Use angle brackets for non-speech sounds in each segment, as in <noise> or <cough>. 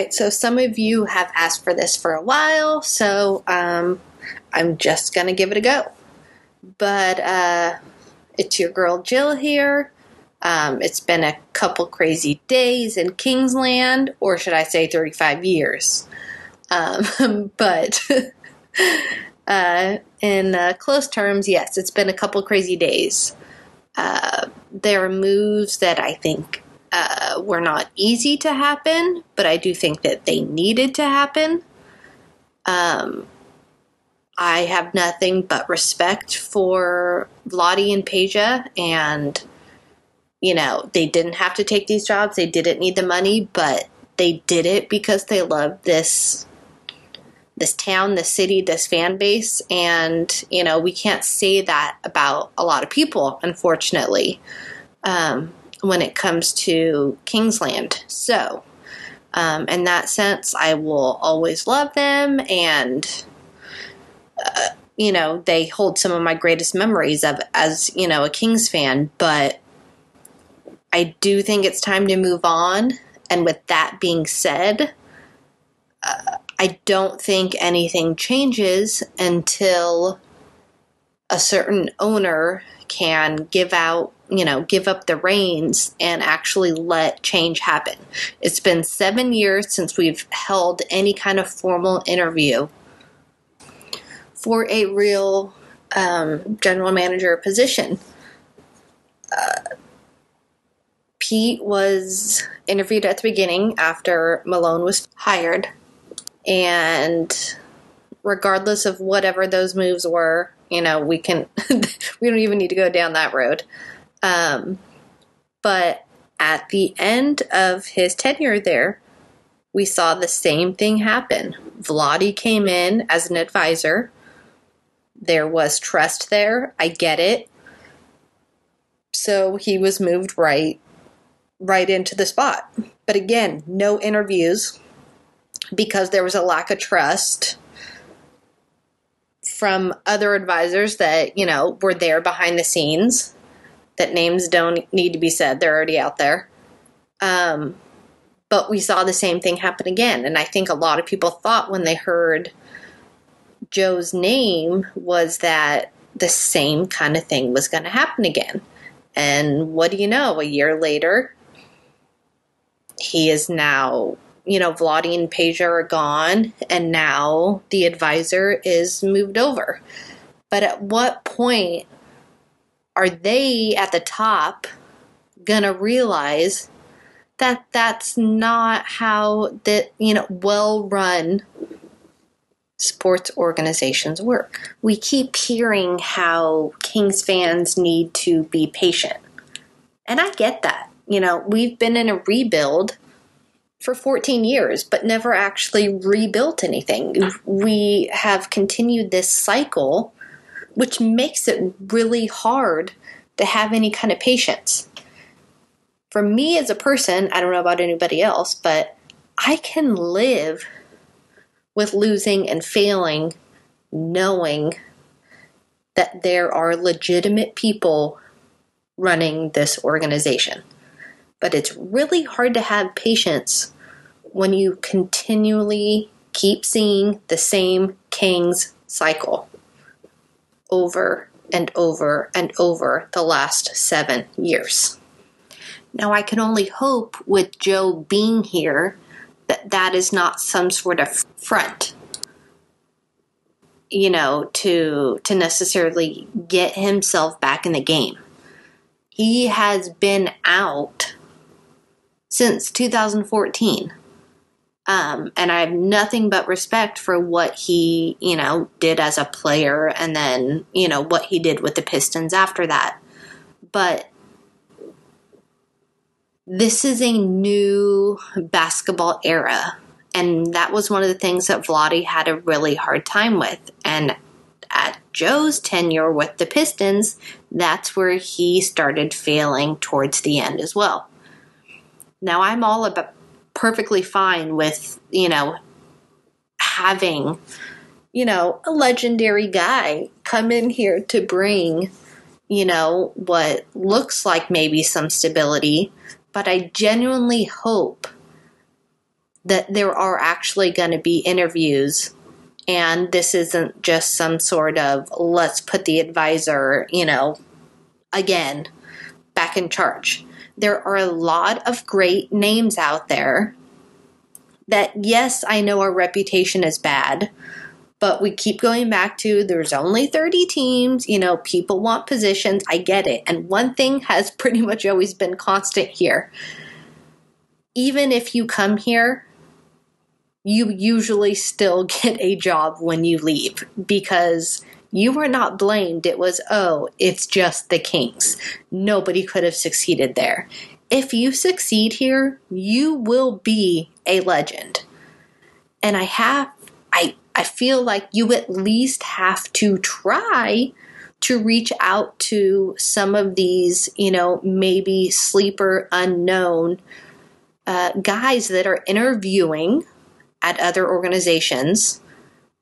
Right, so some of you have asked for this for a while, so um, I'm just gonna give it a go. But uh, it's your girl Jill here. Um, it's been a couple crazy days in Kingsland, or should I say 35 years. Um, <laughs> but <laughs> uh, in uh, close terms, yes, it's been a couple crazy days. Uh, there are moves that I think uh, were not easy to happen, but I do think that they needed to happen. Um, I have nothing but respect for Vlade and Peja, and you know they didn't have to take these jobs; they didn't need the money, but they did it because they love this this town, this city, this fan base, and you know we can't say that about a lot of people, unfortunately. Um, when it comes to Kingsland. So, um, in that sense, I will always love them, and uh, you know they hold some of my greatest memories of as you know a Kings fan. But I do think it's time to move on. And with that being said, uh, I don't think anything changes until a certain owner can give out you know, give up the reins and actually let change happen. It's been seven years since we've held any kind of formal interview for a real um, general manager position. Uh, Pete was interviewed at the beginning after Malone was hired, and regardless of whatever those moves were, you know, we can, <laughs> we don't even need to go down that road. Um, but at the end of his tenure there, we saw the same thing happen. Vlade came in as an advisor. There was trust there. I get it. So he was moved right right into the spot. But again, no interviews because there was a lack of trust from other advisors that, you know, were there behind the scenes that names don't need to be said. They're already out there. Um, but we saw the same thing happen again. And I think a lot of people thought when they heard Joe's name was that the same kind of thing was going to happen again. And what do you know? A year later, he is now, you know, Vlade and Peja are gone, and now the advisor is moved over. But at what point are they at the top gonna realize that that's not how that you know well run sports organizations work? We keep hearing how kings fans need to be patient. And i get that. You know we've been in a rebuild for 14 years but never actually rebuilt anything. We have continued this cycle which makes it really hard to have any kind of patience. For me as a person, I don't know about anybody else, but I can live with losing and failing knowing that there are legitimate people running this organization. But it's really hard to have patience when you continually keep seeing the same king's cycle over and over and over the last seven years. Now, I can only hope with Joe being here that that is not some sort of front, you know, to to necessarily get himself back in the game. He has been out since 2014. Um, and I have nothing but respect for what he, you know, did as a player and then, you know, what he did with the Pistons after that. But this is a new basketball era. And that was one of the things that Vlade had a really hard time with. And at Joe's tenure with the Pistons, that's where he started failing towards the end as well. Now, I'm all about perfectly fine with, you know, having, you know, a legendary guy come in here to bring, you know, what looks like maybe some stability. But I genuinely hope that there are actually going to be interviews and this isn't just some sort of let's put the advisor, you know, again back in charge. There are a lot of great names out there that, yes, I know our reputation is bad, but we keep going back to there's only 30 teams, you know, people want positions. I get it. And one thing has <laughs> pretty much always been constant here. Even if you come here, you usually still <laughs> get a job when you leave because you were not blamed. It was, oh, it's just the Kings. Nobody could have succeeded there. If you succeed here, you will be a legend. And I have, I, I feel like you at least have to try to reach out to some of these, you know, maybe sleeper unknown uh, guys that are interviewing at other organizations.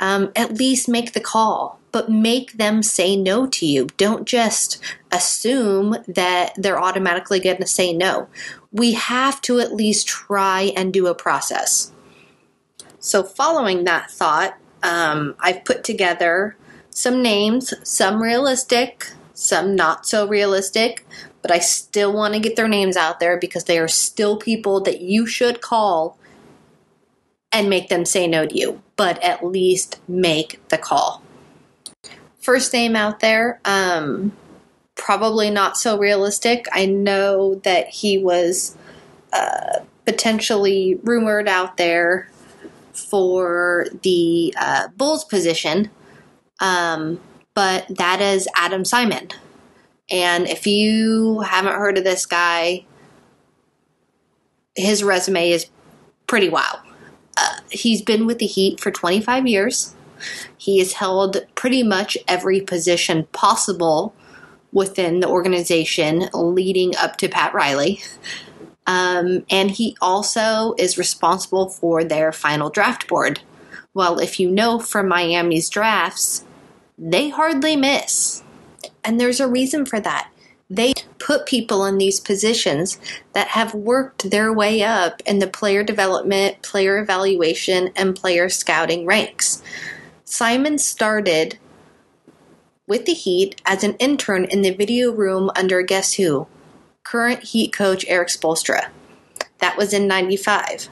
Um, at least make the call but make them say no to you. Don't just assume that they're automatically going to say no. We have to at least try and do a process. So, following that thought, um, I've put together some names, some realistic, some not so realistic, but I still want to get their names out there because they are still people that you should call and make them say no to you, but at least make the call first name out there. Um, probably not so realistic. I know that he was uh, potentially rumored out there for the uh, Bulls position, um, but that is Adam Simon. And if you haven't heard of this guy, his resume is pretty wow. Uh, he's been with the Heat for 25 years. He has held pretty much every position possible within the organization leading up to Pat Riley. Um, and he also is responsible for their final draft board. Well, if you know from Miami's drafts, they hardly miss. And there's a reason for that. They put people in these positions that have worked their way up in the player development, player evaluation, and player scouting ranks. Simon started with the Heat as an intern in the video room under Guess Who? Current Heat coach Erik Spoelstra. That was in 95.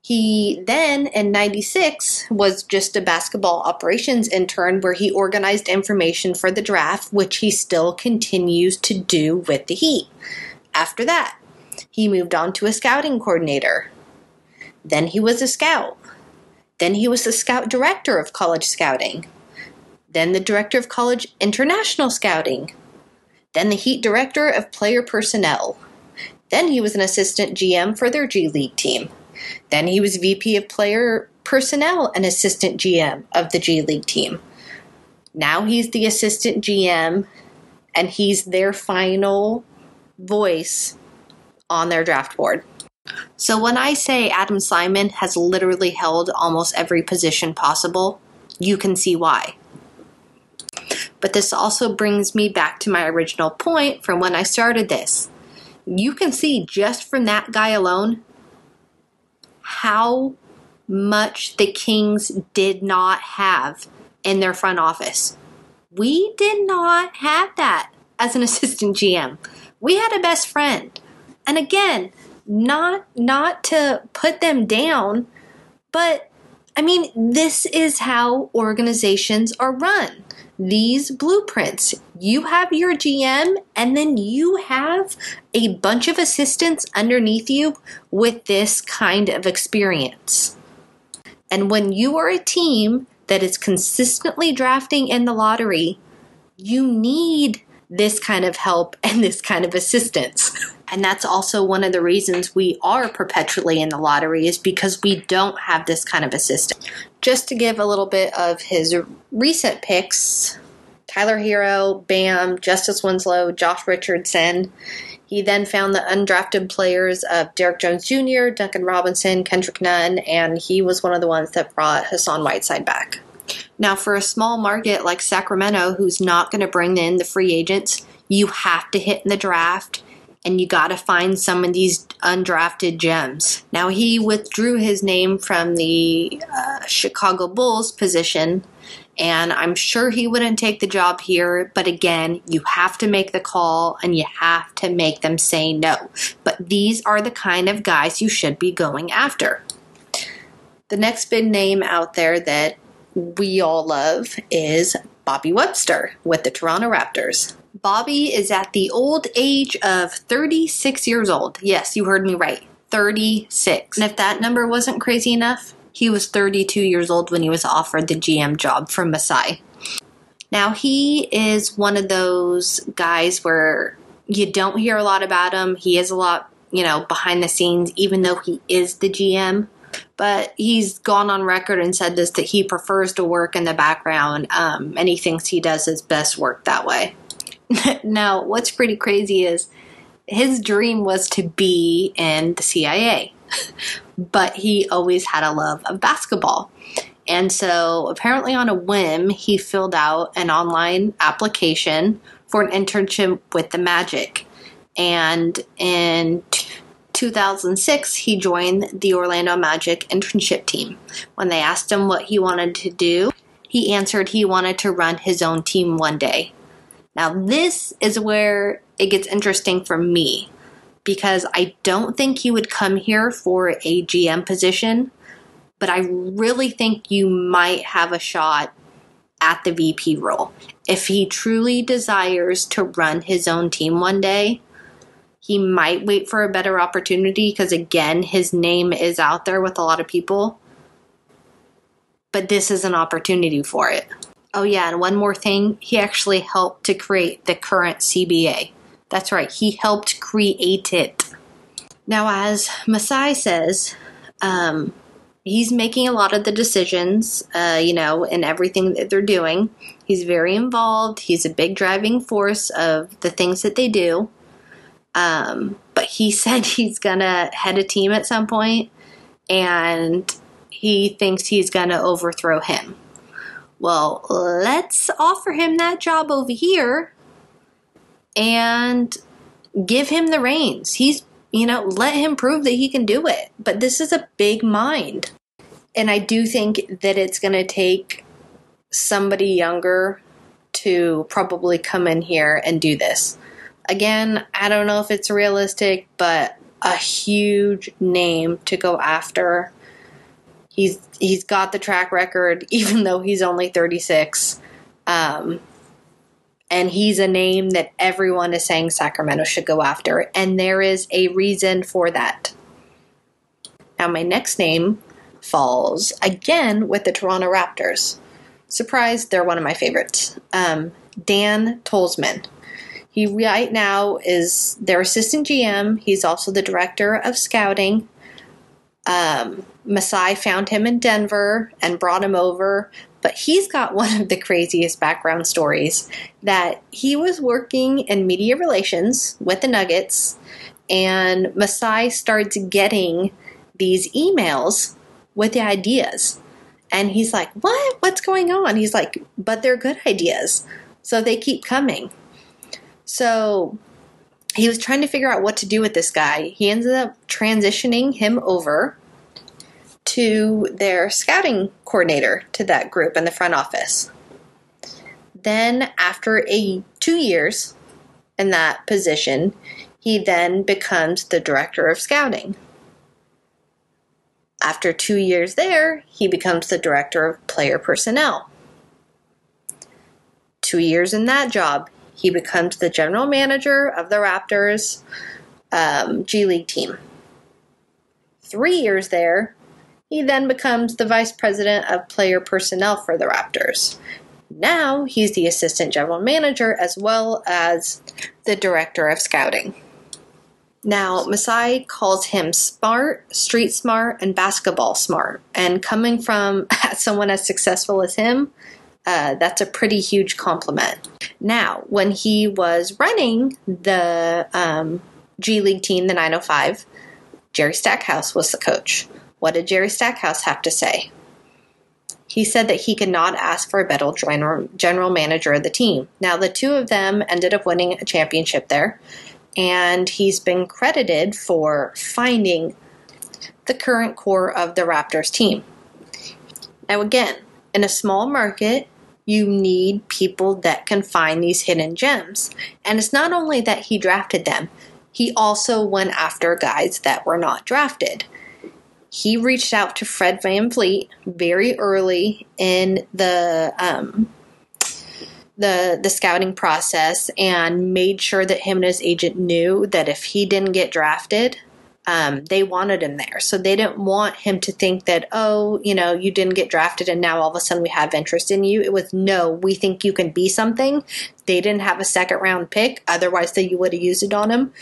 He then, in 96, was just a basketball operations intern where he organized information for the draft, which he still continues to do with the Heat. After that, he moved on to a scouting coordinator. Then he was a scout. Then he was the scout director of college scouting. Then the director of college international scouting. Then the Heat director of player personnel. Then he was an assistant GM for their G League team. Then he was VP of player personnel and assistant GM of the G League team. Now he's the assistant GM and he's their final voice on their draft board. So when I say Adam Simon has literally held almost every position possible, you can see why. But this also brings me back to my original point from when I started this. You can see just from that guy alone how much the Kings did not have in their front office. We did not have that as an <laughs> assistant GM. We had a best friend. And again, not not to put them down, but I mean, this is how organizations are run. These blueprints. You have your GM, and then you have a bunch of assistants underneath you with this kind of experience. And when you are a team that is consistently drafting in the lottery, you need this kind of help and this kind of assistance. <laughs> And that's also one of the reasons we are perpetually in the lottery is because we don't have this kind of assistance. Just to give a little bit of his recent picks Tyler Herro, Bam, Justice Winslow, Josh Richardson. He then found the undrafted players of Derrick Jones Jr., Duncan Robinson, Kendrick Nunn, and he was one of the ones that brought Hassan Whiteside back. Now, for a small market like Sacramento, who's not going to bring in the free agents, you have to hit in the draft and you got to find some of these undrafted gems. Now, he withdrew his name from the uh, Chicago Bulls position, and I'm sure he wouldn't take the job here. But again, you have to make the call and you have to make them say no. But these are the kind of guys you should be going after. The next big name out there that we all love is Bobby Webster with the Toronto Raptors. Bobby is at the old age of 36 years old. Yes, you heard me right. 36. And if that number wasn't crazy enough, he was 32 years old when he was offered the GM job from Masai. Now, he is one of those guys where you don't hear a lot about him. He is a lot, you know, behind the scenes, even though he is the GM. But he's gone on record and said this that he prefers to work in the background um, and he thinks he does his best work that way. <laughs> now, what's pretty crazy is his dream was to be in the CIA, <laughs> but he always had a love of basketball. And so, apparently, on a whim, he filled out an online application for an internship with the Magic. And in 2006, he joined the Orlando Magic internship team. When they asked him what he wanted to do, he answered he wanted to run his own team one day. Now, this is where it gets interesting for me because I don't think you would come here for a GM position, but I really think you might have a shot at the VP role. If he truly desires to run his own team one day, he might wait for a better opportunity because, again, his name is out there with a lot of people. But this is an opportunity for it. Oh, yeah, and one more thing he actually helped to create the current CBA. That's right, he helped create it. Now, as Masai says, um, he's making a lot of the decisions, uh, you know, in everything that they're doing. He's very involved. He's a big driving force of the things that they do. Um, but he <laughs> said he's gonna head a team at some point, and he thinks he's gonna overthrow him. Well, let's offer him that job over here and give him the reins. He's, you know, let him prove that he can do it. But this is a big mind. And I do think that it's going to take somebody younger to probably come in here and do this. Again, I don't know if it's realistic, but a huge name to go after He's he's got the track record, <laughs> even though he's only 36. Um, and he's a name that everyone is saying Sacramento should go after, and there is a reason for that. Now, my next name falls again with the Toronto Raptors. Surprise, they're one of my favorites. Um, Dan Tolzman. He right now is their assistant GM. He's also the director of scouting. Um, Masai found him in Denver and brought him over. But he's got <laughs> one of the craziest background stories that he was working in media relations with the Nuggets, and Masai starts getting these emails with the ideas. And he's like, What? What's going on? He's like, But they're good ideas. So they keep coming. So he was trying to figure out what to do with this guy. He ended up transitioning him over to their scouting coordinator to that group in the front office. Then, after a two years in that position, he then becomes the director of scouting. After two years there, he becomes the director of player personnel. Two years in that job, he becomes the general manager of the Raptors um, G League team. Three years there, he then becomes the vice president of player personnel for the Raptors. Now he's the assistant general manager as well as the director of scouting. Now, Masai calls him smart, street smart, and basketball smart. And coming from <laughs> someone as successful as him, uh, that's a pretty huge compliment. Now, when he was running the um, G League team, the 905, Jerry Stackhouse was the coach. What did Jerry Stackhouse have to say? He said that he could not ask for a better general manager of the team. Now, the two of them ended up winning a championship there, and he's been credited for finding the current core of the Raptors team. Now, again, in a small market, you need people that can find these hidden gems. And it's not only that he drafted them, he also went after guys that were not drafted. He reached out to Fred Van VanVleet very early in the um, the the scouting process and made sure that him and his agent knew that if he didn't get drafted, um, they wanted him there. So they didn't want him to think that, oh, you know, you didn't get drafted and now all of a sudden we have interest in you. It was, no, we think you can be something. They didn't have a second round pick. Otherwise, they would have used it on him.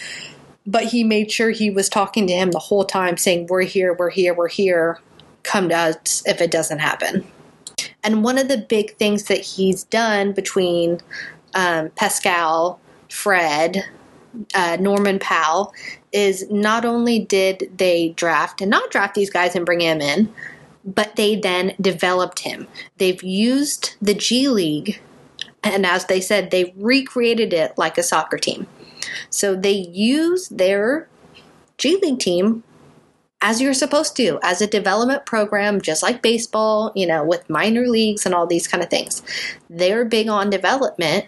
But he made sure he was talking to him the whole time, saying, we're here, we're here, we're here. Come to us if it doesn't happen. And one of the big things that he's done between um, Pascal, Fred, uh, Norman Powell is not only did they draft and not draft these guys and bring him in, but they then developed him. They've used the G League, and as they said, they recreated it like a soccer team. So they use their G League team as you're supposed to, as a development program, just like baseball, you know, with minor leagues and all these kind of things. They're big on development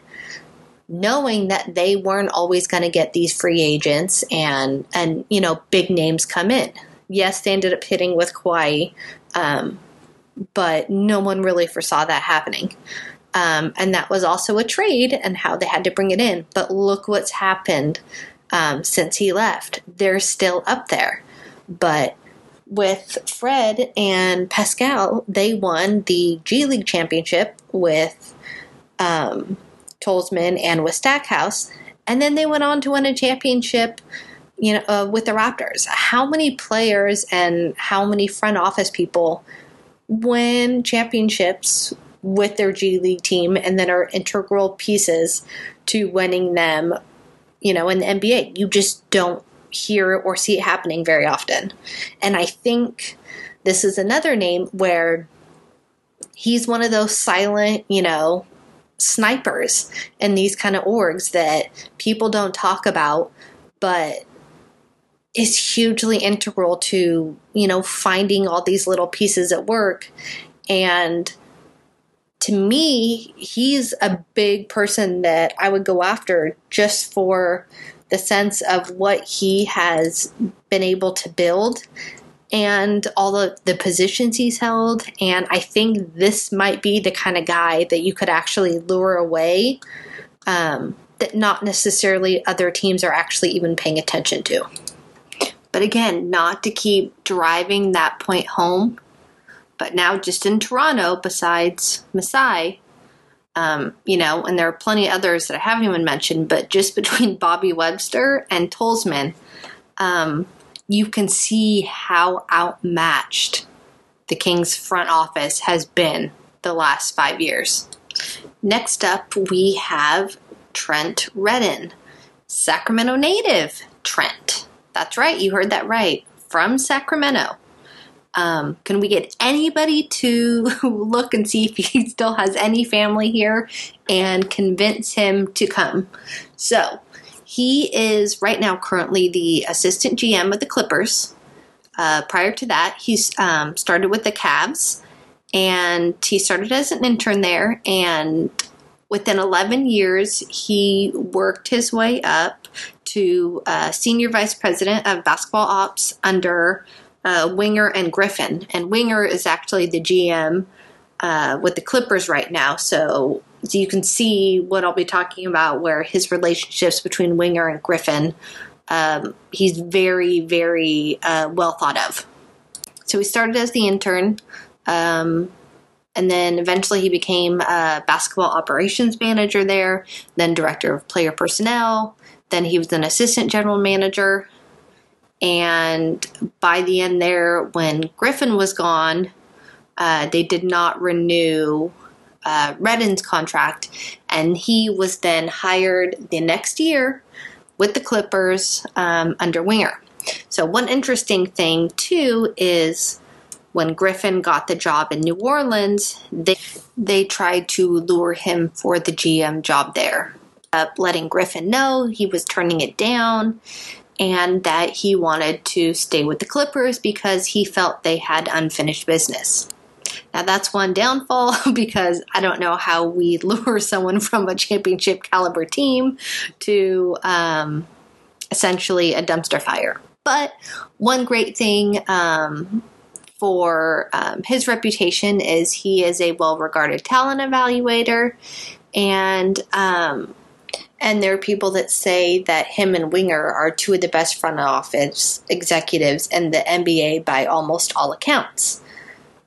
knowing that they weren't always going to get these free agents and and you know big names come in. Yes, they ended up hitting with Kawhi, um, but no one really foresaw that happening. Um, and that was also a trade and how they had to bring it in. But look what's happened um, since he left. They're still up there. But with Fred and Pascal, they won the G League championship with um, Tolzman and with Stackhouse. And then they went on to win a championship, you know, uh, with the Raptors. How many players and how many front office people win championships with their G League team and then are integral pieces to winning them, you know, in the NBA? You just don't hear or see it happening very often. And I think this is another name where he's one of those silent, you know, snipers in these kind of orgs that people don't talk about, but is hugely integral to, you know, finding all these little pieces at work. And to me, he's a big person that I would go after just for the sense of what he has been able to build and all of the positions he's held. And I think this might be the kind of guy that you could actually lure away um, that not necessarily other teams are actually even paying attention to. But again, not to keep driving that point home, but now just in Toronto, besides Masai, um, you know, and there are plenty of others that I haven't even mentioned, but just <laughs> between Bobby Webster and Tolzman, um, you can see how outmatched the Kings front office has been the last five years. Next up, we have Trent Redden, Sacramento native Trent. That's right, you heard that right. From Sacramento. Um, can we get anybody to <laughs> look and see if he still has any family here and convince him to come? So, he is right now currently the assistant GM of the Clippers. Uh, prior to that, he um, started with the Cavs, and he started as an intern there. And within 11 years, he worked his way up to uh, senior vice president of basketball ops under uh, Winger and Griffin. And Winger is actually the GM uh, with the Clippers right now. So so you can see what I'll be talking about, where his relationships between Winger and Griffin, um, he's very, very uh, well thought of. So he started as the intern, um, and then eventually he became a basketball operations manager there, then director of player personnel. Then he was an assistant general manager. And by the end, there, when Griffin was gone, uh, they did not renew uh, Redden's contract, and he was then hired the next year with the Clippers um, under Winger. So, one interesting thing too is when Griffin got the job in New Orleans, they they tried to lure him for the GM job there. up letting Griffin know he was turning it down and that he wanted to stay with the Clippers because he felt they had unfinished business. Now, that's one downfall <laughs> because I don't know how we <laughs> lure someone from a championship caliber team to um, essentially a dumpster fire. But one great thing um, for um, his reputation is he is a well regarded talent evaluator. And um, and there are people that say that him and Winger are two of the best front office executives in the NBA by almost all accounts.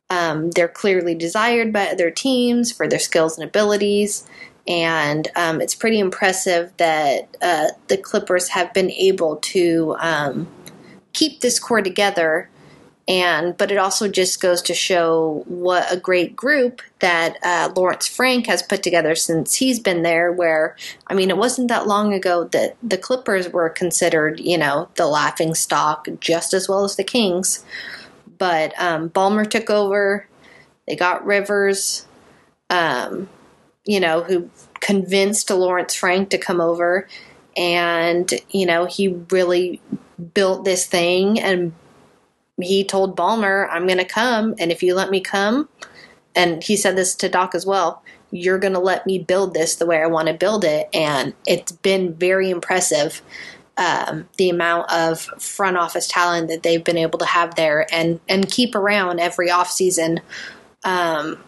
Um, they're clearly desired by other teams for their skills and abilities. And um, it's pretty impressive that uh, the Clippers have been able to um, keep this core together and but it also just goes to show what a great group that uh, Lawrence Frank has put together since he's been there. Where I mean, it wasn't that long ago that the Clippers were considered, you know, the laughing stock just as well as the Kings. But um, Ballmer took over. They got Rivers, um, you know, who convinced Lawrence Frank to come over, and you know, he really built this thing and he told Ballmer, I'm going to come, and if you let me come, and he said this to Doc as well, you're going to let me build this the way I want to build it. And it's been very impressive um, the amount of front office talent that they've been able to have there and, and keep around every offseason. Um,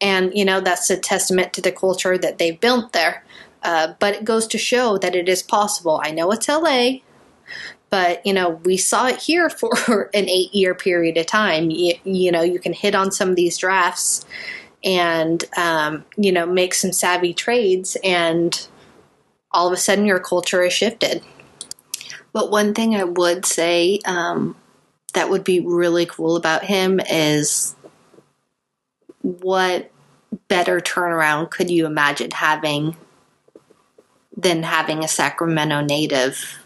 and, you know, that's a testament to the culture that they've built there. Uh, but it goes to show that it is possible. I know it's LA, but you know we saw it here <laughs> for an eight year period of time you, you, know you can hit on some of these drafts and um, you know make some savvy trades and all of a sudden your culture is shifted but one thing i would say um, that would be really cool about him is what better turnaround could you imagine having than having a sacramento native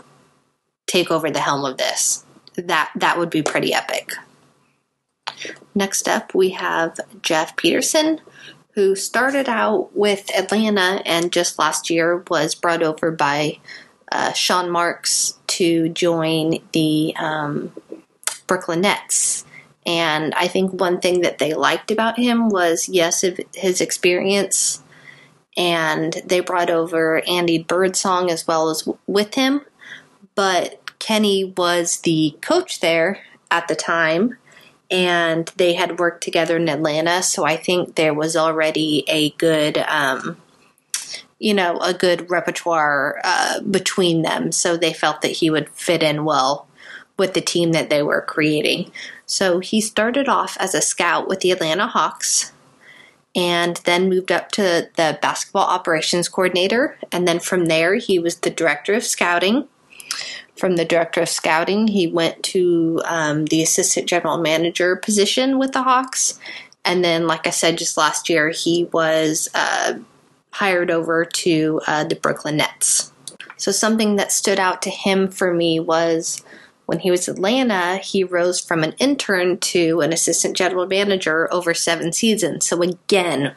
take over the helm of this. That that would be pretty epic. Next up, we have Jeff Peterson, who started out with Atlanta and just last year was brought over by uh, Sean Marks to join the um, Brooklyn Nets. And I think one thing that they liked about him was, yes, his experience. And they brought over Andy Birdsong as well as with him but Kenny was the coach there at the time and they had worked together in Atlanta. So I think there was already a good, um, you know, a good repertoire uh, between them. So they felt that he would fit in well with the team that they were creating. So he started off as a scout with the Atlanta Hawks and then moved up to the basketball operations coordinator. And then from there, he was the director of scouting from the director of scouting, he went to um, the assistant general manager position with the Hawks. And then, like I said, just last year, he was uh, hired over to uh, the Brooklyn Nets. So, something that stood out to him for me was when he was Atlanta, he rose from an intern to an assistant general manager over seven seasons. So, again,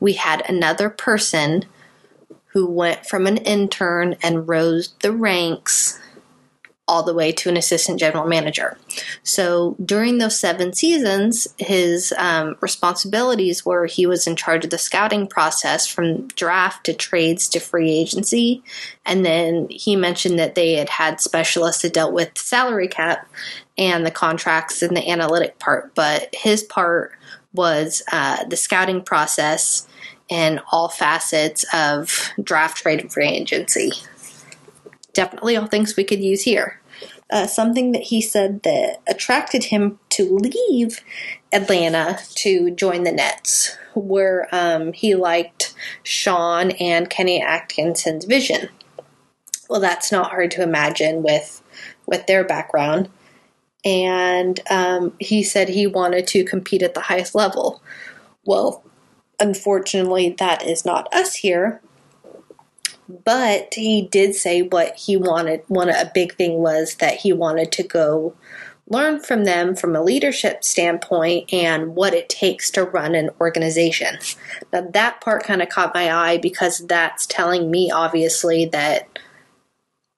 we had another person who went from an intern and rose the ranks all the way to an assistant general manager. So during those seven seasons, his um, responsibilities were he was in charge of the scouting process from draft to trades to free agency. And then he mentioned that they had had specialists that dealt with salary cap and the contracts and the analytic part. But his part was uh, the scouting process and all facets of draft, trade, and free agency definitely all things we could use here. Uh, something that he said that attracted him to leave Atlanta to join the Nets, where um, he liked Sean and Kenny Atkinson's vision. Well, that's not hard to imagine with with their background. And um, he said he wanted to compete at the highest level. Well, unfortunately, that is not us here but he did say what he wanted. One of a big thing was that he wanted to go learn from them from a leadership standpoint and what it takes to run an organization. Now, that part kind of caught my eye because that's telling me, obviously, that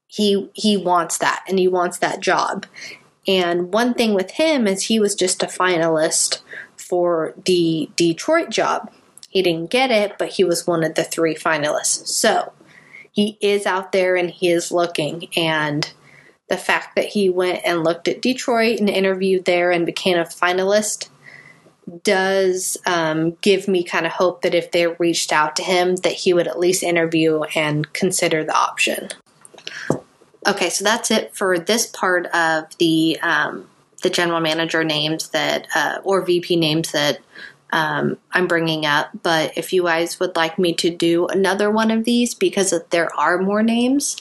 he he wants that and he wants that job. And one thing with him is he was just a finalist for the Detroit job. He didn't get it, but he was one of the three finalists. So he is out there and he is looking. And the fact that he went and looked at Detroit and interviewed there and became a finalist does um, give me kind of hope that if they reached out to him that he would at least interview and consider the option okay so that's it for this part of the um, the general manager names that uh, or vp names that um, i'm bringing up but if you guys would like me to do another one of these because there are more names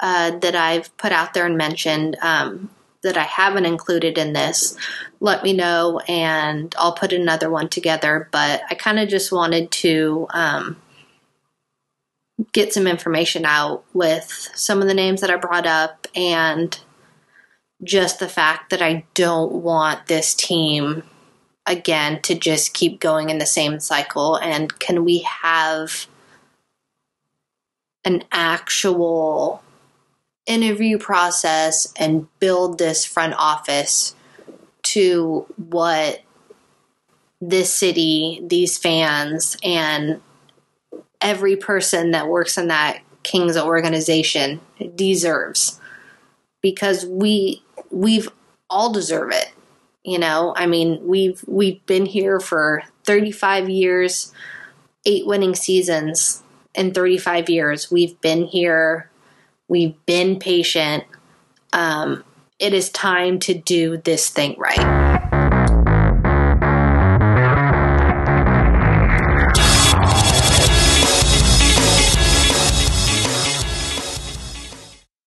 uh, that I've put out there and mentioned um, that I haven't included in this, let me know and I'll put another one together. But I kind of just wanted to um, get some information out with some of the names that I brought up and just the fact that I don't want this team again to just keep going in the same cycle. And can we have an actual interview process and build this front office to what this city, these fans, and every person that works in that Kings organization deserves because we we've all deserve it. You know, I mean, we've we've been here for 35 years, eight winning seasons in 35 years. We've been here We've been patient. Um, it is time to do this thing right.